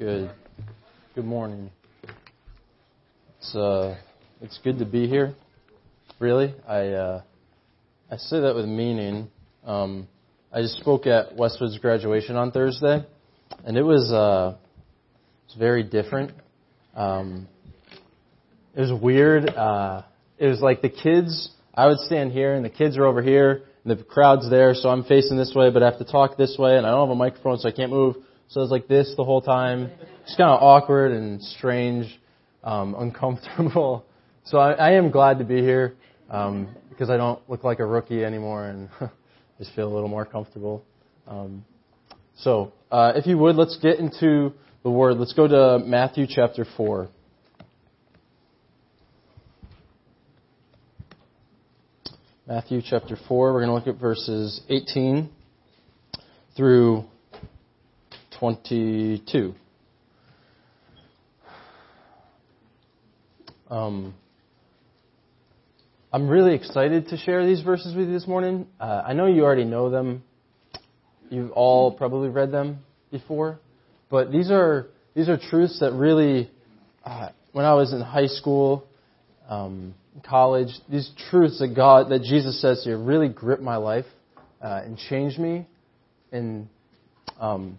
Good. Good morning. It's uh, it's good to be here. Really, I uh, I say that with meaning. Um, I just spoke at Westwood's graduation on Thursday, and it was uh, it was very different. Um, it was weird. Uh, it was like the kids. I would stand here, and the kids are over here, and the crowd's there, so I'm facing this way, but I have to talk this way, and I don't have a microphone, so I can't move. So I was like this the whole time. It's kind of awkward and strange, um, uncomfortable. So I, I am glad to be here um, because I don't look like a rookie anymore and just feel a little more comfortable. Um, so uh, if you would, let's get into the Word. Let's go to Matthew chapter 4. Matthew chapter 4, we're going to look at verses 18 through 22. Um, I'm really excited to share these verses with you this morning. Uh, I know you already know them. You've all probably read them before, but these are these are truths that really, uh, when I was in high school, um, college, these truths that God, that Jesus says here, really grip my life uh, and change me in um,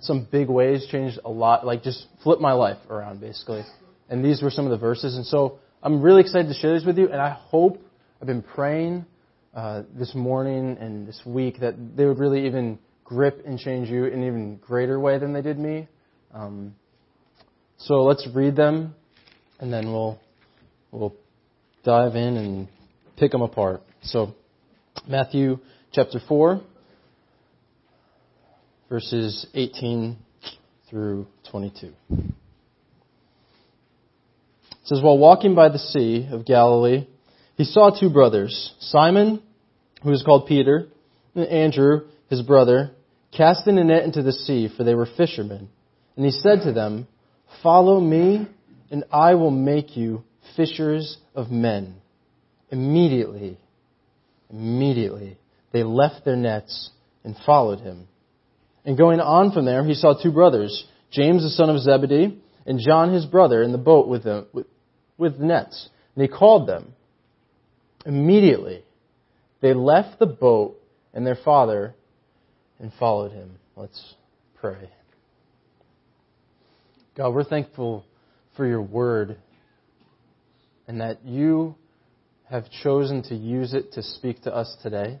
some big ways, changed a lot, like just flipped my life around basically. And these were some of the verses. And so I'm really excited to share these with you. And I hope I've been praying uh, this morning and this week that they would really even grip and change you in an even greater way than they did me. Um, so let's read them, and then we'll we'll dive in and pick them apart. So Matthew chapter four verses 18 through 22. It says, While walking by the Sea of Galilee, he saw two brothers, Simon, who was called Peter, and Andrew, his brother, casting a net into the sea, for they were fishermen. And he said to them, Follow me, and I will make you fishers of men. Immediately, immediately, they left their nets and followed him. And going on from there, he saw two brothers, James the son of Zebedee, and John his brother, in the boat with them, with, with nets. And he called them. Immediately, they left the boat and their father and followed him. Let's pray. God, we're thankful for your word and that you have chosen to use it to speak to us today.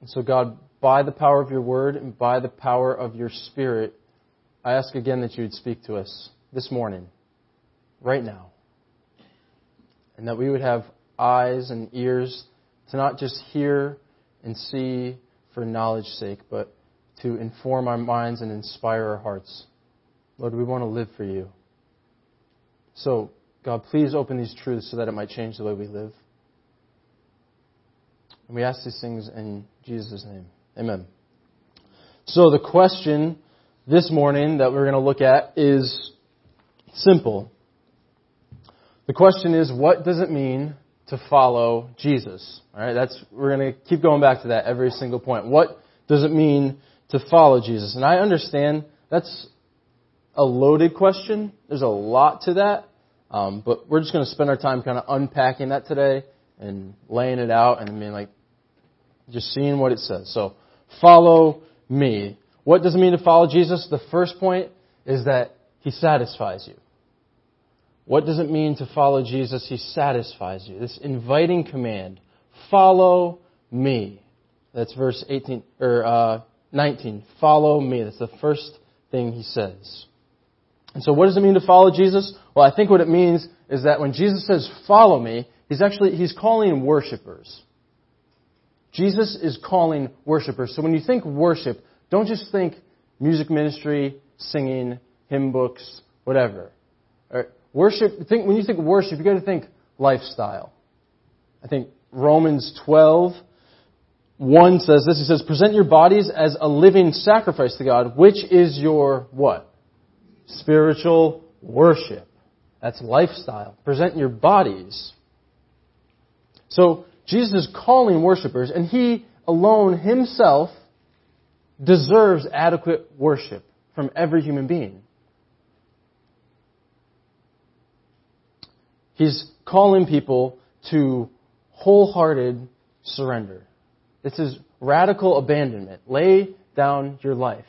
And so, God, by the power of your word and by the power of your spirit, I ask again that you would speak to us this morning, right now. And that we would have eyes and ears to not just hear and see for knowledge's sake, but to inform our minds and inspire our hearts. Lord, we want to live for you. So, God, please open these truths so that it might change the way we live. And we ask these things in Jesus' name. Amen. So the question this morning that we're going to look at is simple. The question is, what does it mean to follow Jesus? All right, that's we're going to keep going back to that every single point. What does it mean to follow Jesus? And I understand that's a loaded question. There's a lot to that, um, but we're just going to spend our time kind of unpacking that today and laying it out and being like, just seeing what it says. So, follow me. What does it mean to follow Jesus? The first point is that he satisfies you. What does it mean to follow Jesus? He satisfies you. This inviting command, follow me. That's verse 18 or uh, 19. Follow me. That's the first thing he says. And so, what does it mean to follow Jesus? Well, I think what it means is that when Jesus says "follow me," he's actually he's calling worshipers. Jesus is calling worshipers. So when you think worship, don't just think music ministry, singing, hymn books, whatever. Right. Worship, think, when you think worship, you got to think lifestyle. I think Romans 12, 1 says this. He says, present your bodies as a living sacrifice to God, which is your what? Spiritual worship. That's lifestyle. Present your bodies. So, Jesus is calling worshipers, and he alone himself deserves adequate worship from every human being. He's calling people to wholehearted surrender. This is radical abandonment. Lay down your life.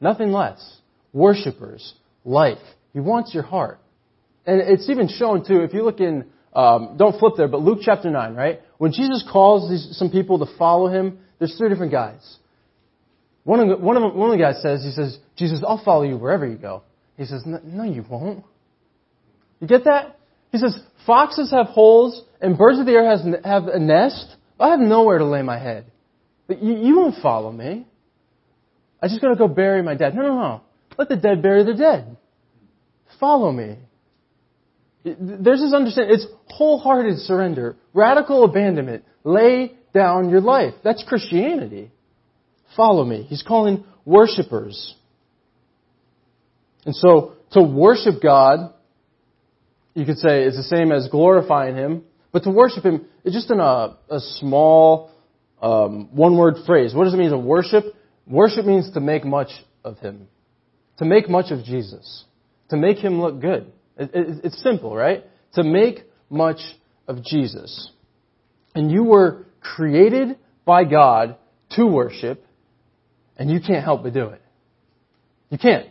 Nothing less. Worshippers, life. He wants your heart. And it's even shown too, if you look in, um, don't flip there, but Luke chapter 9, right? When Jesus calls these, some people to follow him, there's three different guys. One of, the, one, of one of the guys says, he says, Jesus, I'll follow you wherever you go. He says, no, you won't. You get that? He says, foxes have holes and birds of the air has, have a nest. I have nowhere to lay my head. But you, you won't follow me. I just gotta go bury my dead. No, no, no. Let the dead bury the dead. Follow me. There's this understanding. It's wholehearted surrender, radical abandonment. Lay down your life. That's Christianity. Follow me. He's calling worshippers. And so, to worship God, you could say, is the same as glorifying Him. But to worship Him is just in a, a small, um, one word phrase. What does it mean to worship? Worship means to make much of Him. To make much of Jesus. To make Him look good. It, it, it's simple, right? To make much of Jesus. And you were created by God to worship, and you can't help but do it. You can't.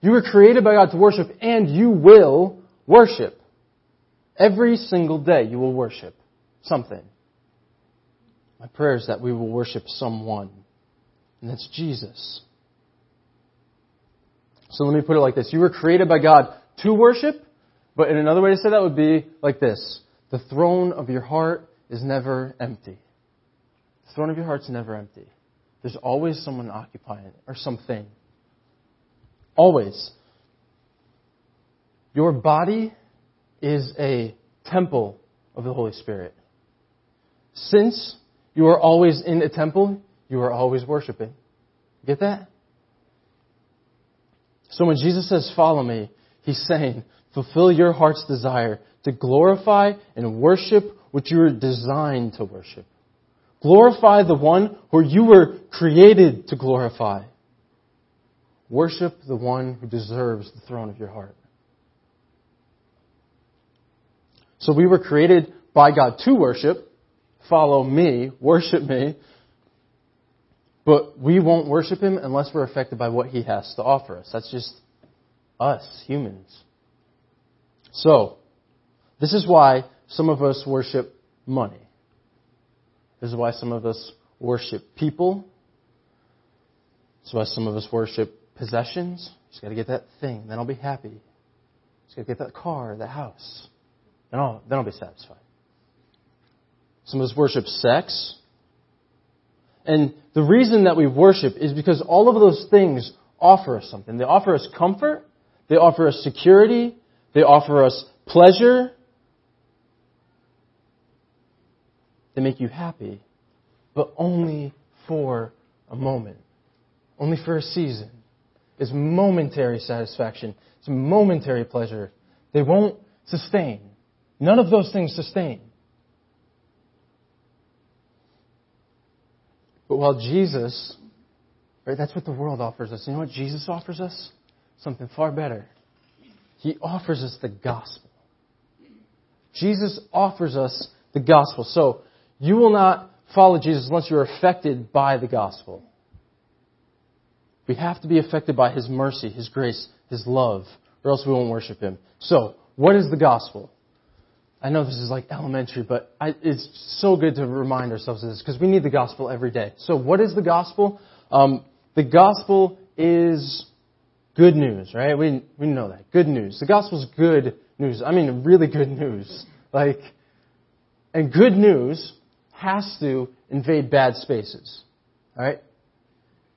You were created by God to worship, and you will worship. Every single day you will worship something. My prayer is that we will worship someone, and that's Jesus. So let me put it like this. You were created by God to worship, but in another way to say that would be like this. The throne of your heart is never empty. The throne of your heart's never empty. There's always someone occupying it, or something. Always. Your body is a temple of the Holy Spirit. Since you are always in a temple, you are always worshiping. Get that? So when Jesus says, Follow me, he's saying, Fulfill your heart's desire to glorify and worship what you were designed to worship. Glorify the one who you were created to glorify. Worship the one who deserves the throne of your heart. So we were created by God to worship. Follow me, worship me. But we won't worship him unless we're affected by what he has to offer us. That's just us, humans. So, this is why some of us worship money. This is why some of us worship people. This is why some of us worship possessions. Just got to get that thing, then I'll be happy. Just got to get that car, that house. Then I'll, then I'll be satisfied. Some of us worship sex. And the reason that we worship is because all of those things offer us something. They offer us comfort. They offer us security. They offer us pleasure. They make you happy. But only for a moment. Only for a season. It's momentary satisfaction. It's momentary pleasure. They won't sustain. None of those things sustain. But while Jesus, right, that's what the world offers us. You know what Jesus offers us? Something far better. He offers us the gospel. Jesus offers us the gospel. So, you will not follow Jesus unless you are affected by the gospel. We have to be affected by His mercy, His grace, His love, or else we won't worship Him. So, what is the gospel? I know this is like elementary, but I, it's so good to remind ourselves of this because we need the gospel every day. So, what is the gospel? Um, the gospel is good news, right? We we know that good news. The gospel is good news. I mean, really good news. Like, and good news has to invade bad spaces, right?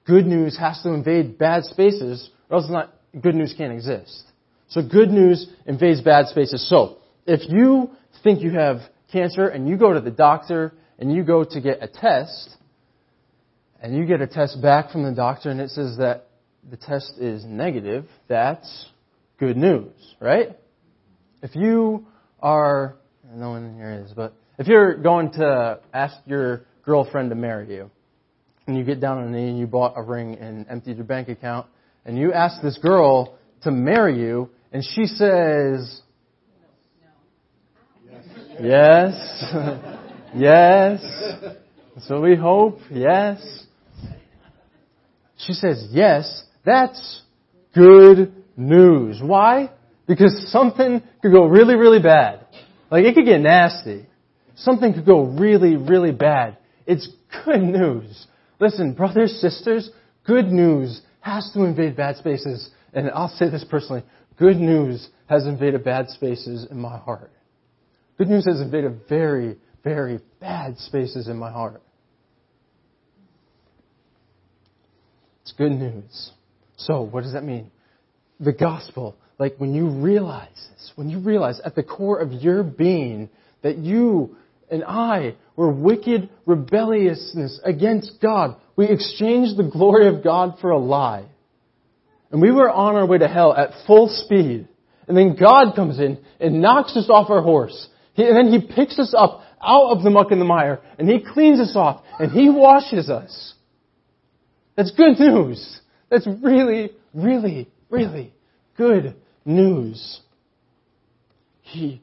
Good news has to invade bad spaces, or else not good news can't exist. So, good news invades bad spaces. So, if you think you have cancer and you go to the doctor and you go to get a test, and you get a test back from the doctor and it says that the test is negative, that's good news, right? If you are, no one here is, but if you're going to ask your girlfriend to marry you, and you get down on a knee and you bought a ring and emptied your bank account, and you ask this girl to marry you, and she says, Yes. yes. So we hope. Yes. She says, yes. That's good news. Why? Because something could go really, really bad. Like it could get nasty. Something could go really, really bad. It's good news. Listen, brothers, sisters, good news has to invade bad spaces. And I'll say this personally. Good news has invaded bad spaces in my heart. Good news has invaded very, very bad spaces in my heart. It's good news. So, what does that mean? The gospel, like when you realize this, when you realize at the core of your being that you and I were wicked rebelliousness against God, we exchanged the glory of God for a lie. And we were on our way to hell at full speed. And then God comes in and knocks us off our horse he, and then He picks us up out of the muck and the mire, and He cleans us off, and He washes us. That's good news. That's really, really, really good news. He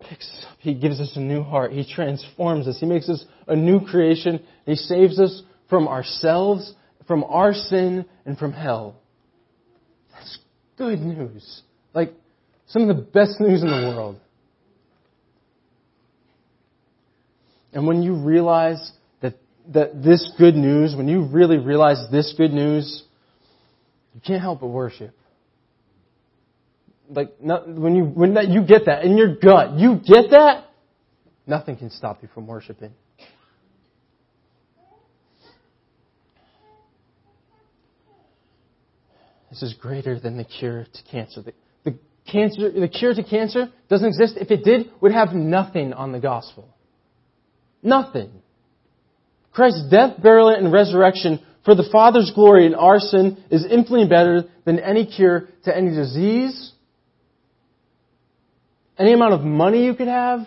picks us up. He gives us a new heart. He transforms us. He makes us a new creation. He saves us from ourselves, from our sin, and from hell. That's good news. Like some of the best news in the world. And when you realize that, that this good news, when you really realize this good news, you can't help but worship. Like, not, when you, when that, you get that in your gut, you get that, nothing can stop you from worshiping. This is greater than the cure to cancer. The, the, cancer. the cure to cancer doesn't exist. If it did, would have nothing on the gospel. Nothing. Christ's death, burial, and resurrection for the Father's glory and our sin is infinitely better than any cure to any disease, any amount of money you could have,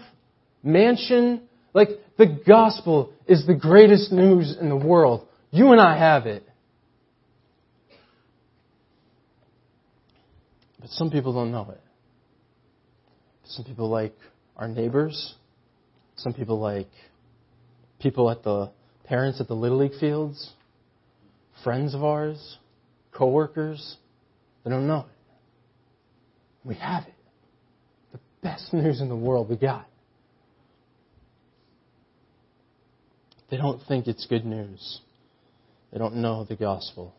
mansion. Like, the gospel is the greatest news in the world. You and I have it. But some people don't know it. Some people like our neighbors. Some people like people at the parents at the Little League fields, friends of ours, coworkers. They don't know it. We have it. The best news in the world we got. They don't think it's good news. They don't know the gospel.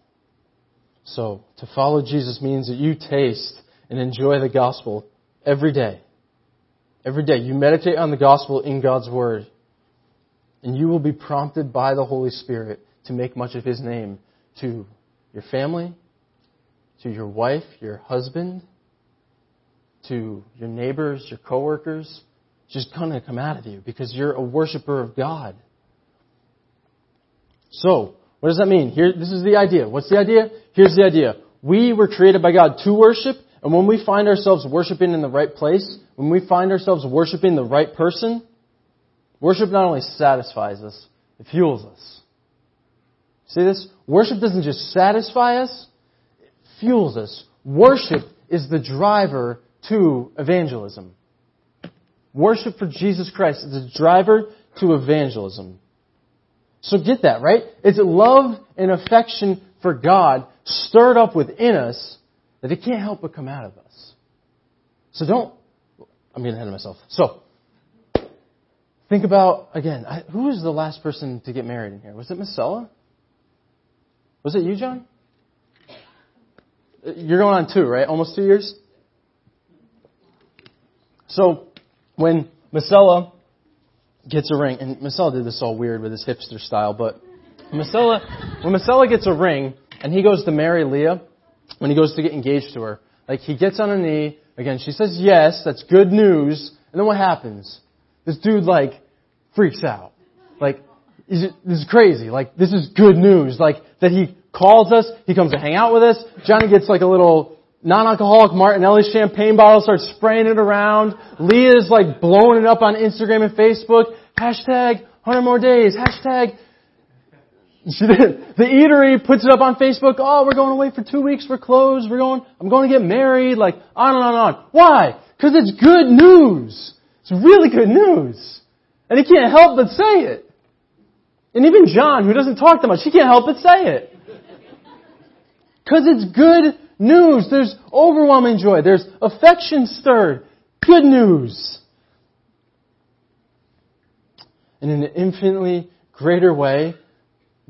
So, to follow Jesus means that you taste and enjoy the gospel every day. Every day. You meditate on the gospel in God's Word. And you will be prompted by the Holy Spirit to make much of His name to your family, to your wife, your husband, to your neighbors, your coworkers. Just going to come out of you because you're a worshiper of God. So, what does that mean? Here, this is the idea. What's the idea? Here's the idea. We were created by God to worship, and when we find ourselves worshiping in the right place, when we find ourselves worshiping the right person, Worship not only satisfies us, it fuels us. See this? Worship doesn't just satisfy us, it fuels us. Worship is the driver to evangelism. Worship for Jesus Christ is the driver to evangelism. So get that, right? It's love and affection for God stirred up within us that it can't help but come out of us. So don't, I'm getting ahead of myself. So, Think about, again, who was the last person to get married in here? Was it Marcella? Was it you, John? You're going on two, right? Almost two years? So, when Marcella gets a ring, and Marcella did this all weird with his hipster style, but Marcella, when Marcella gets a ring, and he goes to marry Leah, when he goes to get engaged to her, like he gets on a knee, again, she says yes, that's good news, and then what happens? This dude like freaks out. Like, this is crazy. Like, this is good news. Like, that he calls us, he comes to hang out with us. Johnny gets like a little non-alcoholic Martinelli champagne bottle, starts spraying it around. Leah's like blowing it up on Instagram and Facebook. Hashtag 100 more days. Hashtag. The eatery puts it up on Facebook. Oh, we're going away for two weeks. We're closed. We're going, I'm going to get married. Like, on and on and on. Why? Because it's good news. It's really good news. And he can't help but say it. And even John, who doesn't talk that much, he can't help but say it. Because it's good news. There's overwhelming joy. There's affection stirred. Good news. And in an infinitely greater way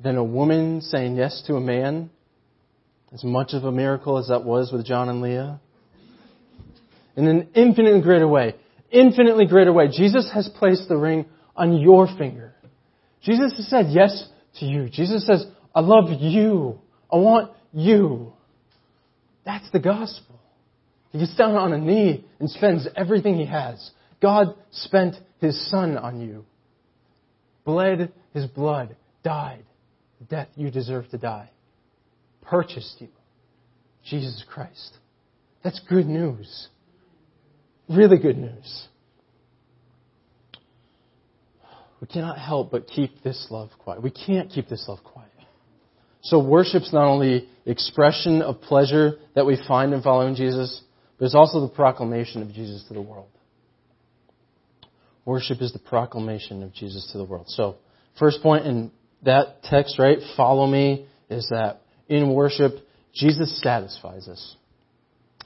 than a woman saying yes to a man, as much of a miracle as that was with John and Leah, in an infinitely greater way, infinitely greater way, Jesus has placed the ring on your finger. Jesus has said yes to you. Jesus says, I love you. I want you. That's the gospel. He gets down on a knee and spends everything he has. God spent his son on you, bled his blood, died the death you deserve to die, purchased you. Jesus Christ. That's good news. Really good news. We cannot help but keep this love quiet. We can't keep this love quiet. So worship's not only expression of pleasure that we find in following Jesus, but it's also the proclamation of Jesus to the world. Worship is the proclamation of Jesus to the world. So, first point in that text, right, follow me, is that in worship, Jesus satisfies us.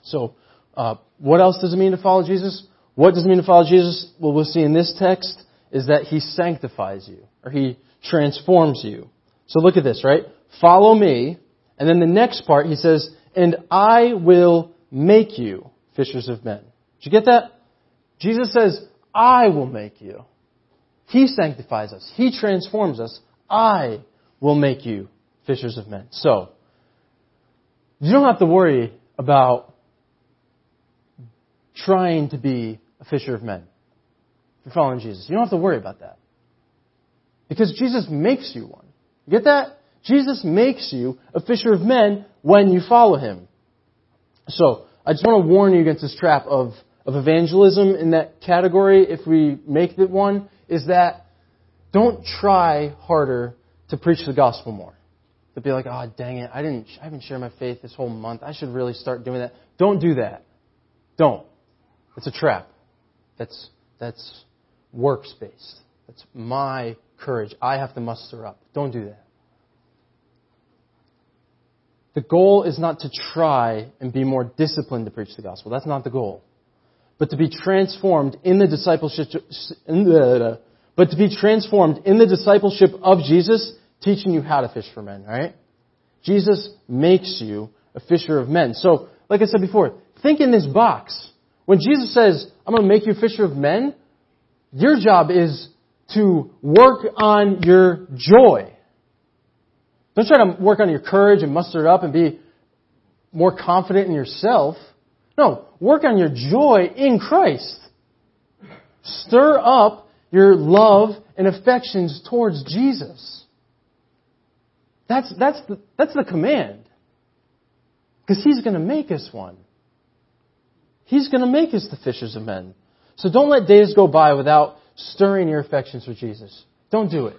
So, uh, what else does it mean to follow Jesus? What does it mean to follow Jesus? Well, we'll see in this text is that he sanctifies you, or he transforms you. So look at this, right? Follow me. And then the next part, he says, and I will make you fishers of men. Did you get that? Jesus says, I will make you. He sanctifies us. He transforms us. I will make you fishers of men. So, you don't have to worry about trying to be a fisher of men. You're following Jesus. You don't have to worry about that. Because Jesus makes you one. You get that? Jesus makes you a fisher of men when you follow him. So, I just want to warn you against this trap of, of evangelism in that category, if we make it one, is that don't try harder to preach the gospel more. To be like, oh, dang it, I didn't, I haven't shared my faith this whole month. I should really start doing that. Don't do that. Don't. It's a trap. That's, that's works based. That's my courage. I have to muster up. Don't do that. The goal is not to try and be more disciplined to preach the gospel. That's not the goal. But to be transformed in the discipleship, in the, but to be transformed in the discipleship of Jesus, teaching you how to fish for men, right? Jesus makes you a fisher of men. So, like I said before, think in this box. When Jesus says, I'm going to make you a fisher of men, your job is to work on your joy. Don't try to work on your courage and muster it up and be more confident in yourself. No, work on your joy in Christ. Stir up your love and affections towards Jesus. That's, that's, the, that's the command. Because He's going to make us one. He's going to make us the fishers of men. So don't let days go by without stirring your affections for Jesus. Don't do it.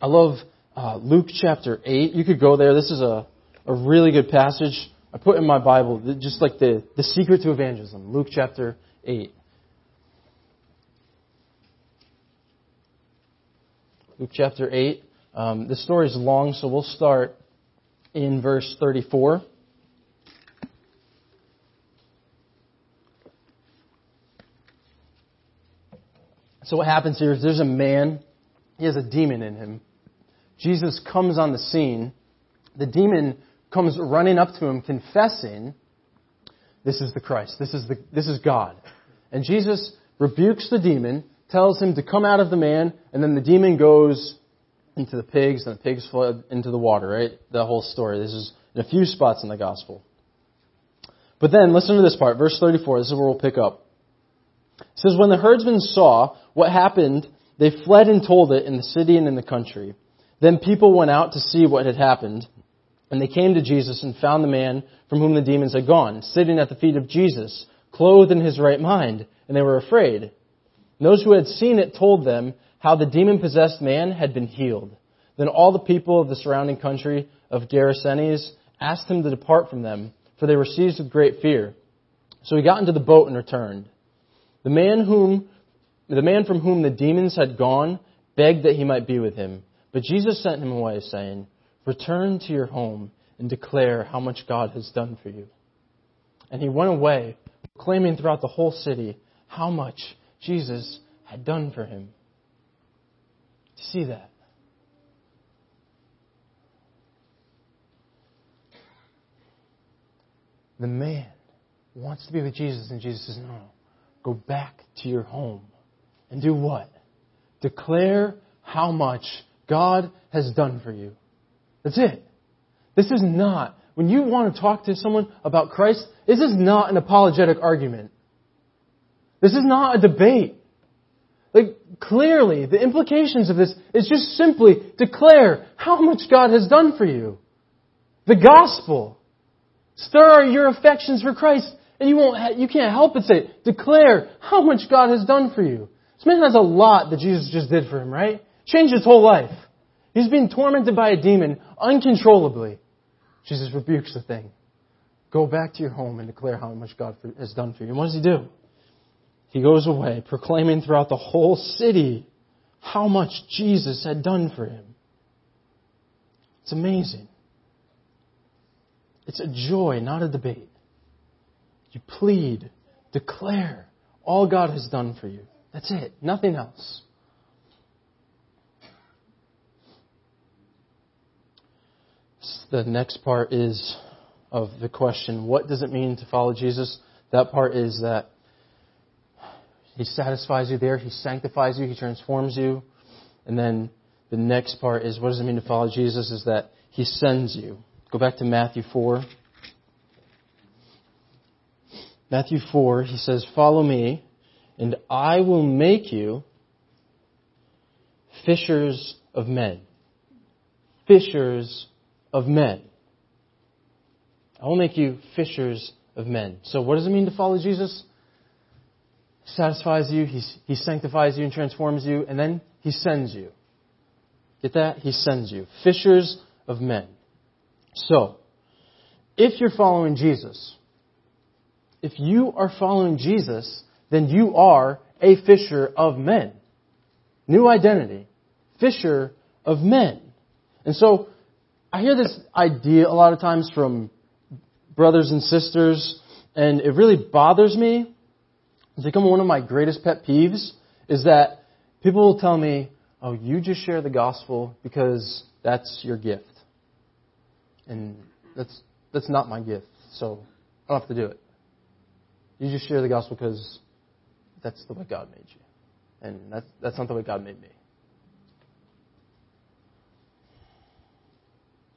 I love uh, Luke chapter 8. You could go there. This is a, a really good passage. I put in my Bible just like the, the secret to evangelism. Luke chapter 8. Luke chapter 8. Um, the story is long, so we'll start in verse 34. So what happens here is there's a man, he has a demon in him. Jesus comes on the scene. The demon comes running up to him, confessing, This is the Christ. This is, the, this is God. And Jesus rebukes the demon, tells him to come out of the man, and then the demon goes into the pigs, and the pigs flood into the water, right? The whole story. This is in a few spots in the gospel. But then, listen to this part, verse 34. This is where we'll pick up. Says, When the herdsmen saw what happened, they fled and told it in the city and in the country. Then people went out to see what had happened, and they came to Jesus and found the man from whom the demons had gone, sitting at the feet of Jesus, clothed in his right mind, and they were afraid. And those who had seen it told them how the demon possessed man had been healed. Then all the people of the surrounding country of Gerasenes asked him to depart from them, for they were seized with great fear. So he got into the boat and returned. The man whom the man from whom the demons had gone begged that he might be with him. But Jesus sent him away, saying, Return to your home and declare how much God has done for you. And he went away, proclaiming throughout the whole city how much Jesus had done for him. You see that? The man wants to be with Jesus, and Jesus says, No, go back to your home. And do what? Declare how much God has done for you. That's it. This is not, when you want to talk to someone about Christ, this is not an apologetic argument. This is not a debate. Like, clearly, the implications of this is just simply declare how much God has done for you. The gospel. Stir your affections for Christ, and you won't, you can't help but say, declare how much God has done for you. This man has a lot that Jesus just did for him, right? Changed his whole life. He's being tormented by a demon uncontrollably. Jesus rebukes the thing. Go back to your home and declare how much God has done for you. And what does he do? He goes away, proclaiming throughout the whole city how much Jesus had done for him. It's amazing. It's a joy, not a debate. You plead, declare all God has done for you. That's it. Nothing else. The next part is of the question, what does it mean to follow Jesus? That part is that he satisfies you there. He sanctifies you. He transforms you. And then the next part is what does it mean to follow Jesus? Is that he sends you. Go back to Matthew 4. Matthew 4, he says, Follow me, and I will make you fishers of men. Fishers of men. I will make you fishers of men. So, what does it mean to follow Jesus? satisfies you, he sanctifies you and transforms you, and then he sends you. Get that? He sends you. Fishers of men. So, if you're following Jesus, if you are following Jesus, then you are a fisher of men. New identity. Fisher of men. And so, I hear this idea a lot of times from brothers and sisters, and it really bothers me it's become one of my greatest pet peeves is that people will tell me, oh, you just share the gospel because that's your gift. And that's, that's not my gift, so I don't have to do it. You just share the gospel because that's the way God made you. And that's, that's not the way God made me.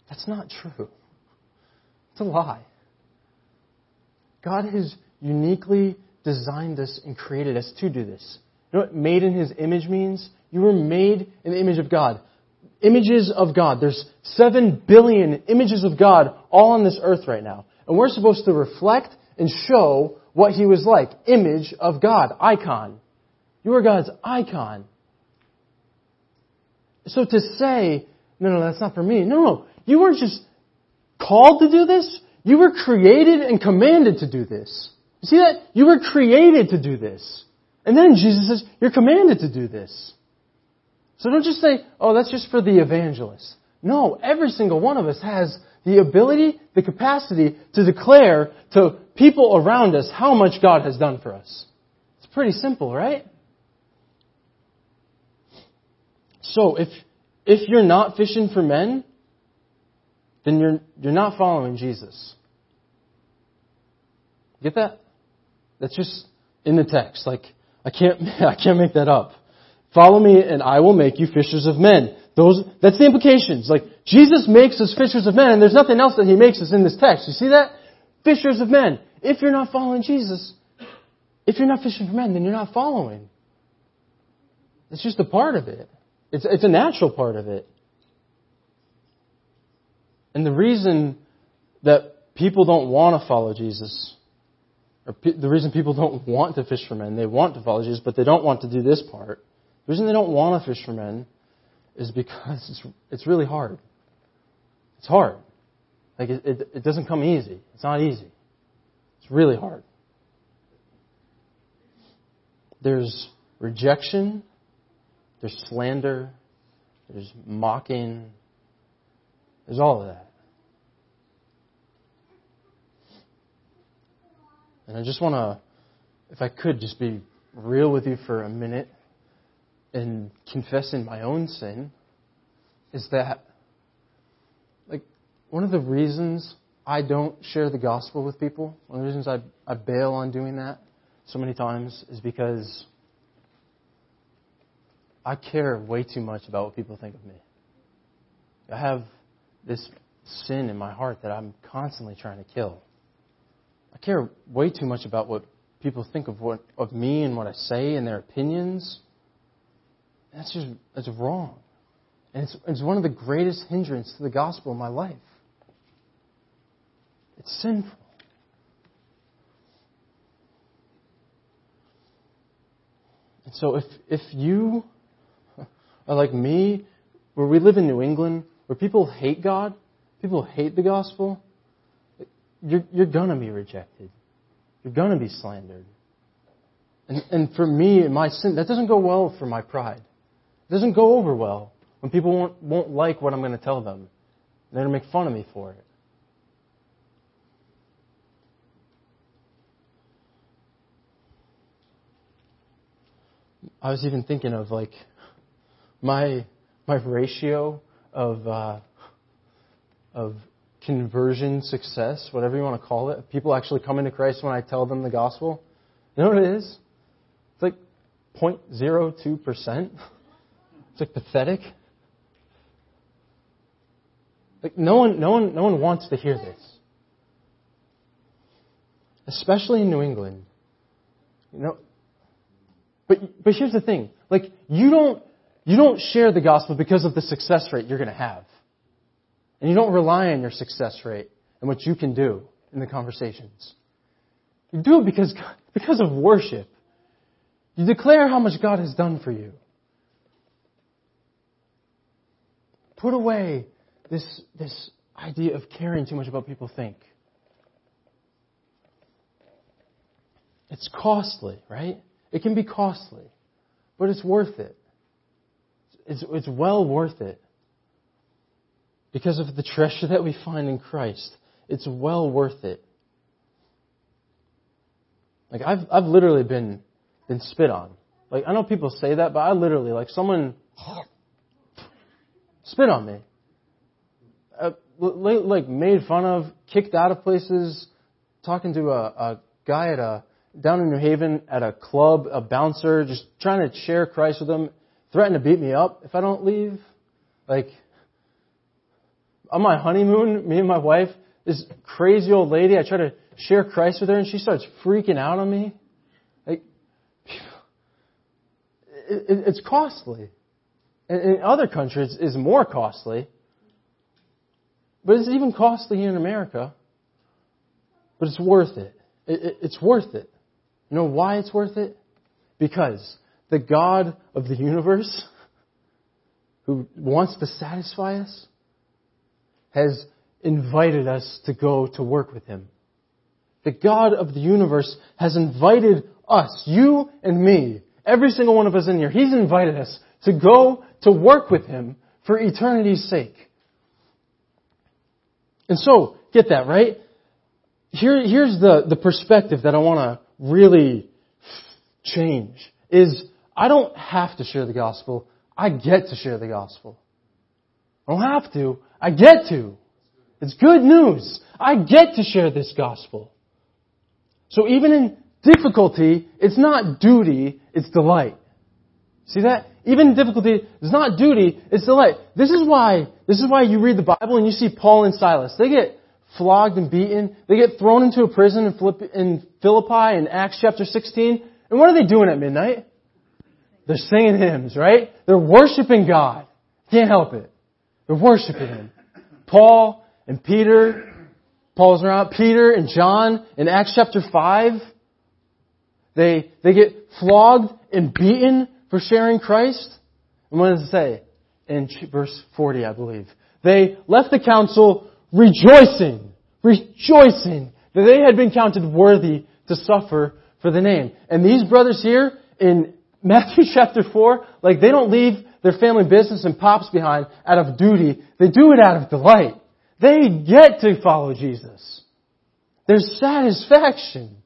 That's not true. It's a lie. God has uniquely designed us and created us to do this. You know what made in His image means? You were made in the image of God. Images of God. There's seven billion images of God all on this earth right now. And we're supposed to reflect and show what He was like. Image of God. Icon. You are God's icon. So to say, no, no, that's not for me. No, no. You weren't just called to do this. You were created and commanded to do this. You see that? You were created to do this. And then Jesus says, you're commanded to do this. So don't just say, oh, that's just for the evangelist. No, every single one of us has the ability, the capacity to declare to people around us how much God has done for us. It's pretty simple, right? So if, if you're not fishing for men, then you're, you're not following Jesus. Get that? That's just in the text. Like, I can't, I can't make that up. Follow me and I will make you fishers of men. Those, that's the implications. Like, Jesus makes us fishers of men and there's nothing else that he makes us in this text. You see that? Fishers of men. If you're not following Jesus, if you're not fishing for men, then you're not following. It's just a part of it. It's, it's a natural part of it. And the reason that people don't want to follow Jesus or the reason people don't want to fish for men, they want to follow Jesus, but they don't want to do this part, The reason they don't want to fish for men is because it's, it's really hard. It's hard. Like, it, it, it doesn't come easy. It's not easy. It's really hard. There's rejection, there's slander, there's mocking, there's all of that. And I just want to, if I could, just be real with you for a minute and confessing my own sin is that, like, one of the reasons I don't share the gospel with people, one of the reasons I, I bail on doing that so many times is because I care way too much about what people think of me. I have this sin in my heart that I'm constantly trying to kill. I care way too much about what people think of what of me and what I say and their opinions. That's just that's wrong. And it's, it's one of the greatest hindrances to the gospel in my life. It's sinful. And so if if you are like me, where we live in New England, where people hate God, people hate the gospel, you're, you're going to be rejected. You're going to be slandered. And, and for me, and my sin, that doesn't go well for my pride. It doesn't go over well when people won't, won't like what I'm going to tell them. They're going to make fun of me for it. I was even thinking of like my my ratio of uh, of conversion success, whatever you want to call it, people actually coming to Christ when I tell them the gospel. You know what it is? It's like 0.02 percent. It's like pathetic. Like no one, no one, no one wants to hear this, especially in New England. You know, but but here's the thing: like you don't you don't share the gospel because of the success rate you're going to have. And you don't rely on your success rate and what you can do in the conversations. You do it because, because of worship. You declare how much God has done for you. Put away this, this idea of caring too much about people think. It's costly, right? It can be costly, but it's worth it. It's, it's well worth it. Because of the treasure that we find in Christ. It's well worth it. Like I've I've literally been been spit on. Like I know people say that, but I literally like someone spit on me. Uh, like made fun of, kicked out of places, talking to a, a guy at a down in New Haven at a club, a bouncer, just trying to share Christ with him threatened to beat me up if I don't leave. Like, on my honeymoon, me and my wife, this crazy old lady, I try to share Christ with her and she starts freaking out on me. Like, it, it's costly. In other countries, is more costly. But it's even costly here in America. But it's worth it. It's worth it. You know why it's worth it? Because the God of the universe, who wants to satisfy us, has invited us to go to work with Him. The God of the universe has invited us, you and me, every single one of us in here, He's invited us to go to work with Him for eternity's sake. And so, get that, right? Here, here's the, the perspective that I want to really change is I don't have to share the gospel. I get to share the gospel. I don't have to. I get to. It's good news. I get to share this gospel. So even in difficulty, it's not duty, it's delight. See that? Even difficulty, it's not duty, it's delight. This is why, this is why you read the Bible and you see Paul and Silas. They get flogged and beaten. They get thrown into a prison in Philippi in Acts chapter 16. And what are they doing at midnight? They're singing hymns, right? They're worshiping God. Can't help it. They're worshiping Him. Paul and Peter, Paul's around, Peter and John in Acts chapter 5, they, they get flogged and beaten for sharing Christ? And what does it say? In verse 40, I believe. They left the council rejoicing, rejoicing that they had been counted worthy to suffer for the name. And these brothers here in Matthew chapter 4, like they don't leave their family business and pops behind out of duty. They do it out of delight. They get to follow Jesus. There's satisfaction.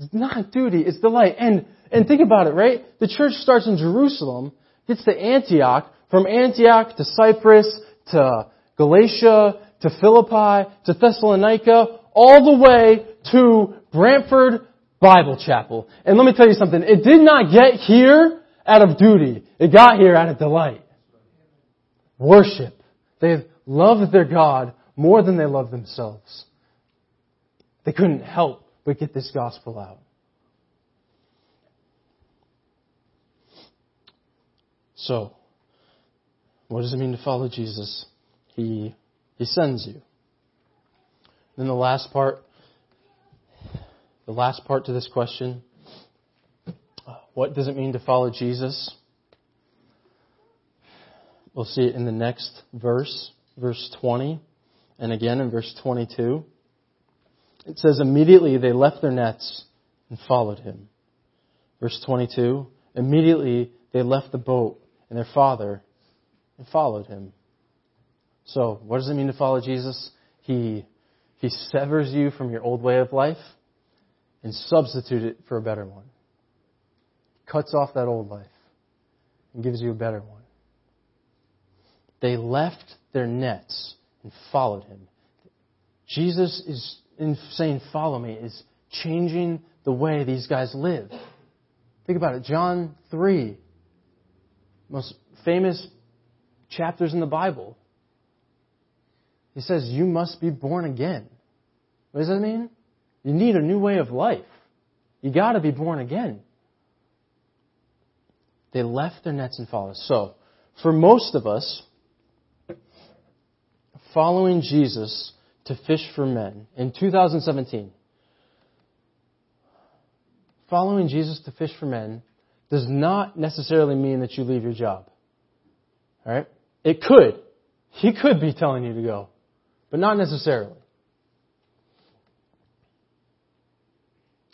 It's not duty, it's delight. And, and think about it, right? The church starts in Jerusalem, gets to Antioch, from Antioch to Cyprus to Galatia to Philippi to Thessalonica, all the way to Branford Bible Chapel. And let me tell you something, it did not get here out of duty. It got here out of delight. Worship. They loved their God more than they loved themselves. They couldn't help but get this gospel out. So, what does it mean to follow Jesus? He, he sends you. Then the last part, the last part to this question, what does it mean to follow Jesus? We'll see it in the next verse, verse 20, and again in verse 22. It says, Immediately they left their nets and followed him. Verse 22, Immediately they left the boat and their father and followed him. So, what does it mean to follow Jesus? He, he severs you from your old way of life and substitutes it for a better one. Cuts off that old life and gives you a better one. They left their nets and followed him. Jesus is in saying, Follow me, is changing the way these guys live. Think about it. John 3, most famous chapters in the Bible. He says, You must be born again. What does that mean? You need a new way of life. You got to be born again. They left their nets and followed. So, for most of us, following Jesus to fish for men in 2017, following Jesus to fish for men does not necessarily mean that you leave your job. All right? It could. He could be telling you to go, but not necessarily.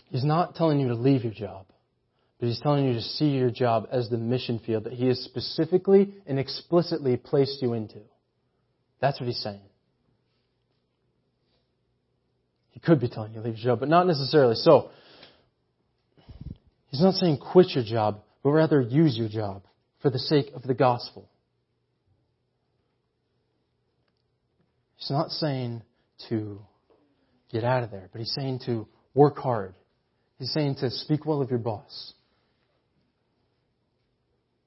He's not telling you to leave your job, but he's telling you to see your job as the mission field that he has specifically and explicitly placed you into. That's what he's saying. He could be telling you to leave your job, but not necessarily. So, he's not saying quit your job, but rather use your job for the sake of the gospel. He's not saying to get out of there, but he's saying to work hard. He's saying to speak well of your boss.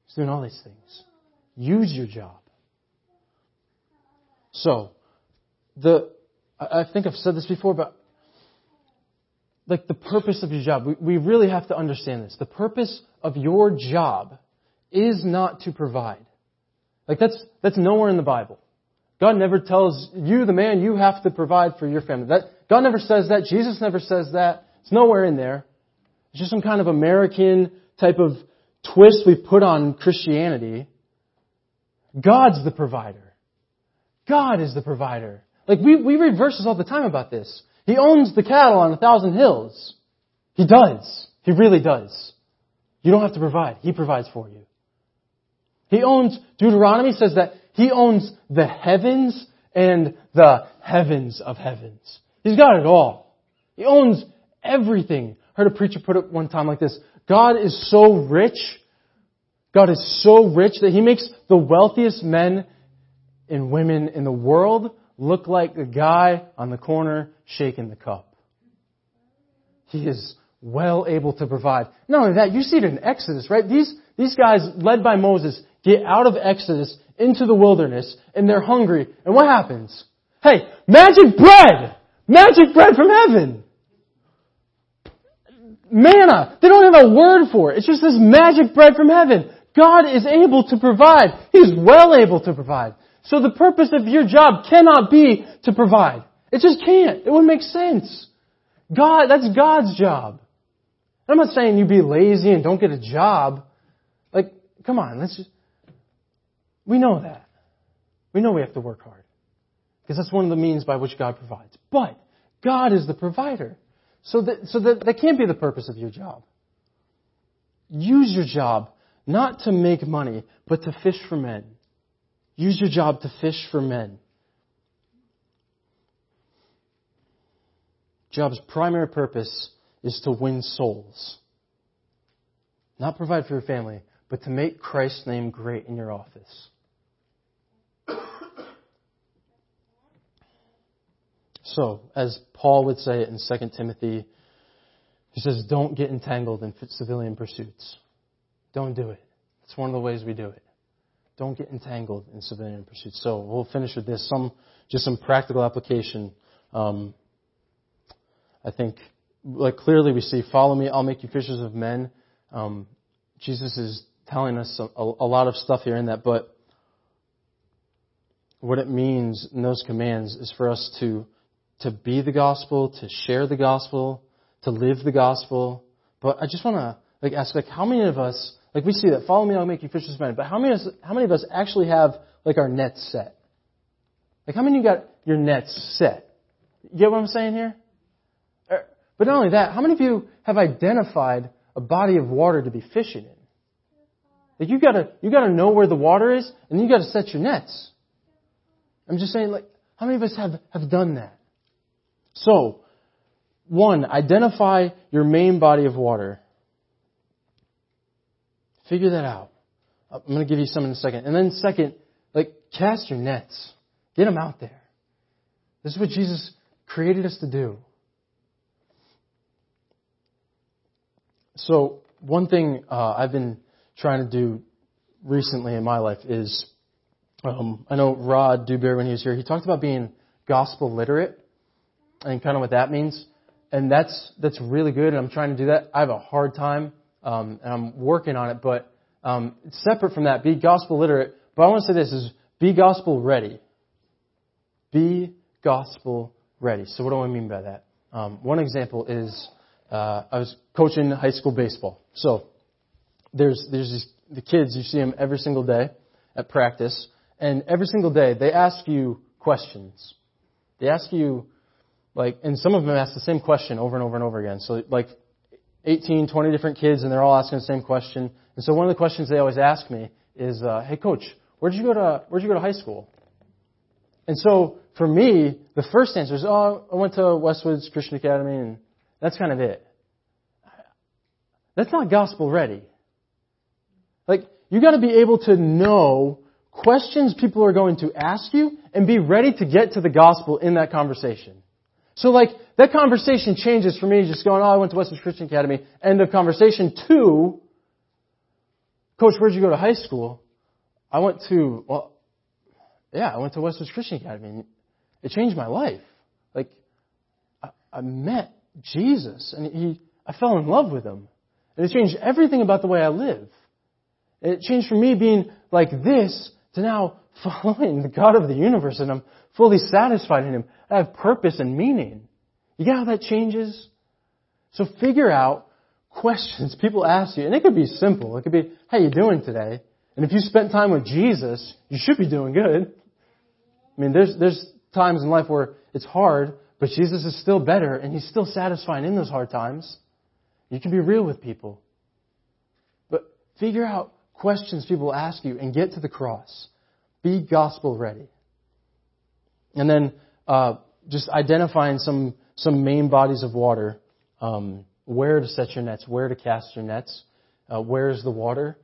He's doing all these things. Use your job. So, the, I think I've said this before, but like the purpose of your job, we, we really have to understand this. The purpose of your job is not to provide. Like that's, that's nowhere in the Bible. God never tells you, the man, you have to provide for your family. That, God never says that. Jesus never says that. It's nowhere in there. It's just some kind of American type of twist we've put on Christianity. God's the provider. God is the provider. Like we, we read verses all the time about this. He owns the cattle on a thousand hills. He does. He really does. You don't have to provide. He provides for you. He owns, Deuteronomy says that he owns the heavens and the heavens of heavens. He's got it all. He owns everything. I heard a preacher put it one time like this. God is so rich, God is so rich that he makes the wealthiest men and women in the world look like the guy on the corner shaking the cup. He is well able to provide. Not only that, you see it in Exodus, right? These, these guys, led by Moses, get out of Exodus into the wilderness and they're hungry. And what happens? Hey, magic bread! Magic bread from heaven! Manna! They don't have a word for it. It's just this magic bread from heaven. God is able to provide. He's well able to provide. So the purpose of your job cannot be to provide. It just can't. It wouldn't make sense. God, that's God's job. I'm not saying you be lazy and don't get a job. Like, come on, let's just, we know that. We know we have to work hard. Because that's one of the means by which God provides. But God is the provider. So that, so that, that can't be the purpose of your job. Use your job not to make money, but to fish for men. Use your job to fish for men. Job's primary purpose is to win souls. Not provide for your family, but to make Christ's name great in your office. So, as Paul would say in 2 Timothy, he says, don't get entangled in civilian pursuits. Don't do it. It's one of the ways we do it. Don't get entangled in civilian pursuits. So we'll finish with this. Some, just some practical application. Um, I think, like clearly we see, follow me, I'll make you fishers of men. Um, Jesus is telling us a, a, lot of stuff here in that, but what it means in those commands is for us to to be the gospel, to share the gospel, to live the gospel. But I just want to like ask, like, how many of us, like, we see that follow me, I'll make you fishers of men. But how many, of us, how many of us actually have like our nets set? Like, how many of you got your nets set? You get what I'm saying here? But not only that, how many of you have identified a body of water to be fishing in? Like, you gotta, you gotta know where the water is, and you gotta set your nets. I'm just saying, like, how many of us have, have done that? So, one, identify your main body of water. Figure that out. I'm going to give you some in a second. And then second, like, cast your nets. Get them out there. This is what Jesus created us to do. So, one thing uh, I've been trying to do recently in my life is, um, I know Rod Dewberry, when he was here, he talked about being gospel literate and kind of what that means. And that's that's really good, and I'm trying to do that. I have a hard time, um, and I'm working on it. But um, separate from that, be gospel literate. But I want to say this: is be gospel ready. Be gospel ready. So what do I mean by that? Um, one example is uh, I was coaching high school baseball. So there's there's these, the kids you see them every single day at practice, and every single day they ask you questions. They ask you like, and some of them ask the same question over and over and over again. So like 18, 20 different kids and they're all asking the same question. And so one of the questions they always ask me is, uh, hey coach, where'd you go to, where'd you go to high school? And so for me, the first answer is, oh, I went to Westwoods Christian Academy and that's kind of it. That's not gospel ready. Like, you gotta be able to know questions people are going to ask you and be ready to get to the gospel in that conversation. So like, that conversation changes for me just going, oh, I went to Western Christian Academy, end of conversation, to, Coach, where'd you go to high school? I went to, well, yeah, I went to Western Christian Academy. It changed my life. Like, I, I met Jesus, and he, I fell in love with him. And it changed everything about the way I live. It changed from me being like this to now following the God of the universe, and I'm fully satisfied in Him. I have purpose and meaning. You get how that changes? So figure out questions people ask you, and it could be simple. It could be, how you doing today? And if you spent time with Jesus, you should be doing good. I mean, there's, there's times in life where it's hard, but Jesus is still better, and He's still satisfying in those hard times. You can be real with people. But figure out questions people ask you and get to the cross. Be gospel ready. And then uh, just identifying some some main bodies of water, um, where to set your nets, where to cast your nets, uh, where is the water.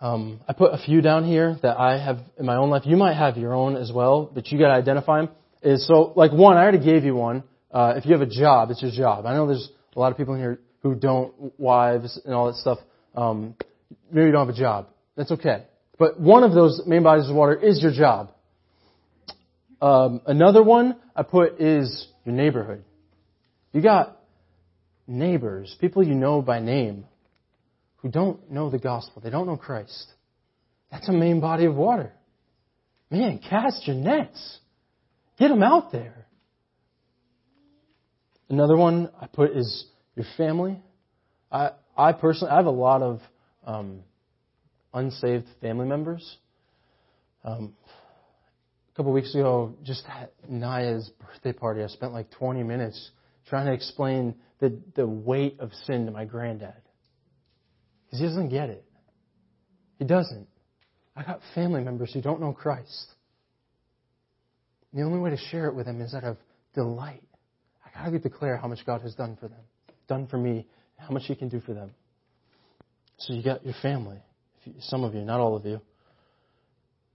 Um, I put a few down here that I have in my own life. You might have your own as well, but you got to identify them. Is so like one. I already gave you one. Uh, if you have a job, it's your job. I know there's a lot of people in here who don't wives and all that stuff. Um, maybe you don't have a job. That's okay. But one of those main bodies of water is your job. Um, another one I put is your neighborhood. You got neighbors, people you know by name, who don't know the gospel. They don't know Christ. That's a main body of water. Man, cast your nets. Get them out there. Another one I put is your family. I, I personally, I have a lot of um, unsaved family members. Um, a couple of weeks ago, just at Naya's birthday party, I spent like 20 minutes trying to explain the, the weight of sin to my granddad. Because he doesn't get it. He doesn't. I got family members who don't know Christ. The only way to share it with them is out of delight. I gotta declare how much God has done for them, done for me, how much He can do for them. So you got your family, some of you, not all of you,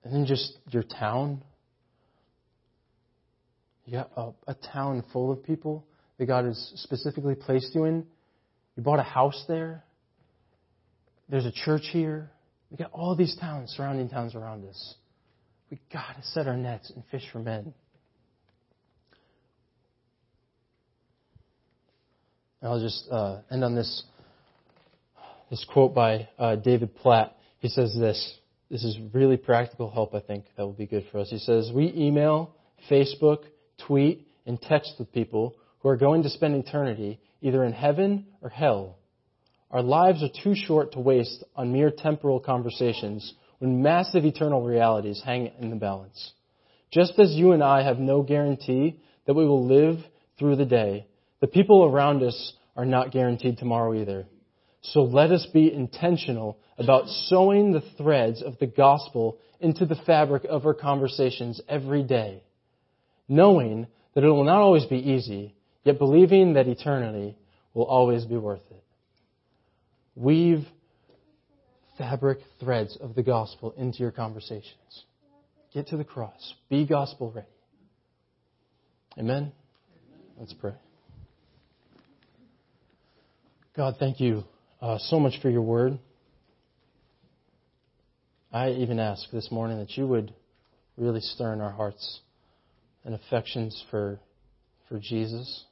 and then just your town. You got a, a town full of people that God has specifically placed you in. You bought a house there. There's a church here. We got all these towns, surrounding towns around us. We got to set our nets and fish for men. I'll just uh, end on this this quote by uh, David Platt. He says this. This is really practical help, I think, that will be good for us. He says, We email, Facebook, tweet, and text with people who are going to spend eternity either in heaven or hell. Our lives are too short to waste on mere temporal conversations when massive eternal realities hang in the balance. Just as you and I have no guarantee that we will live through the day, the people around us are not guaranteed tomorrow either. So let us be intentional about sewing the threads of the gospel into the fabric of our conversations every day, knowing that it will not always be easy, yet believing that eternity will always be worth it. Weave fabric threads of the gospel into your conversations. Get to the cross. Be gospel ready. Amen? Let's pray. God, thank you uh, so much for your word. I even ask this morning that you would really stir in our hearts and affections for, for Jesus,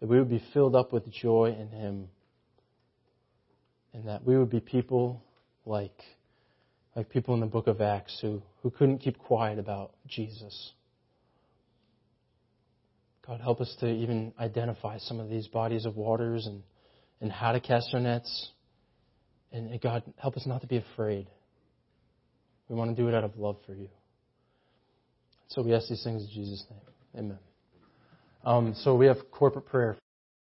that we would be filled up with joy in Him and that we would be people like, like people in the book of Acts who, who couldn't keep quiet about Jesus. God, help us to even identify some of these bodies of waters and, and how to cast our nets. And God, help us not to be afraid. We want to do it out of love for you. So we ask these things in Jesus' name. Amen. Um, so we have corporate prayer.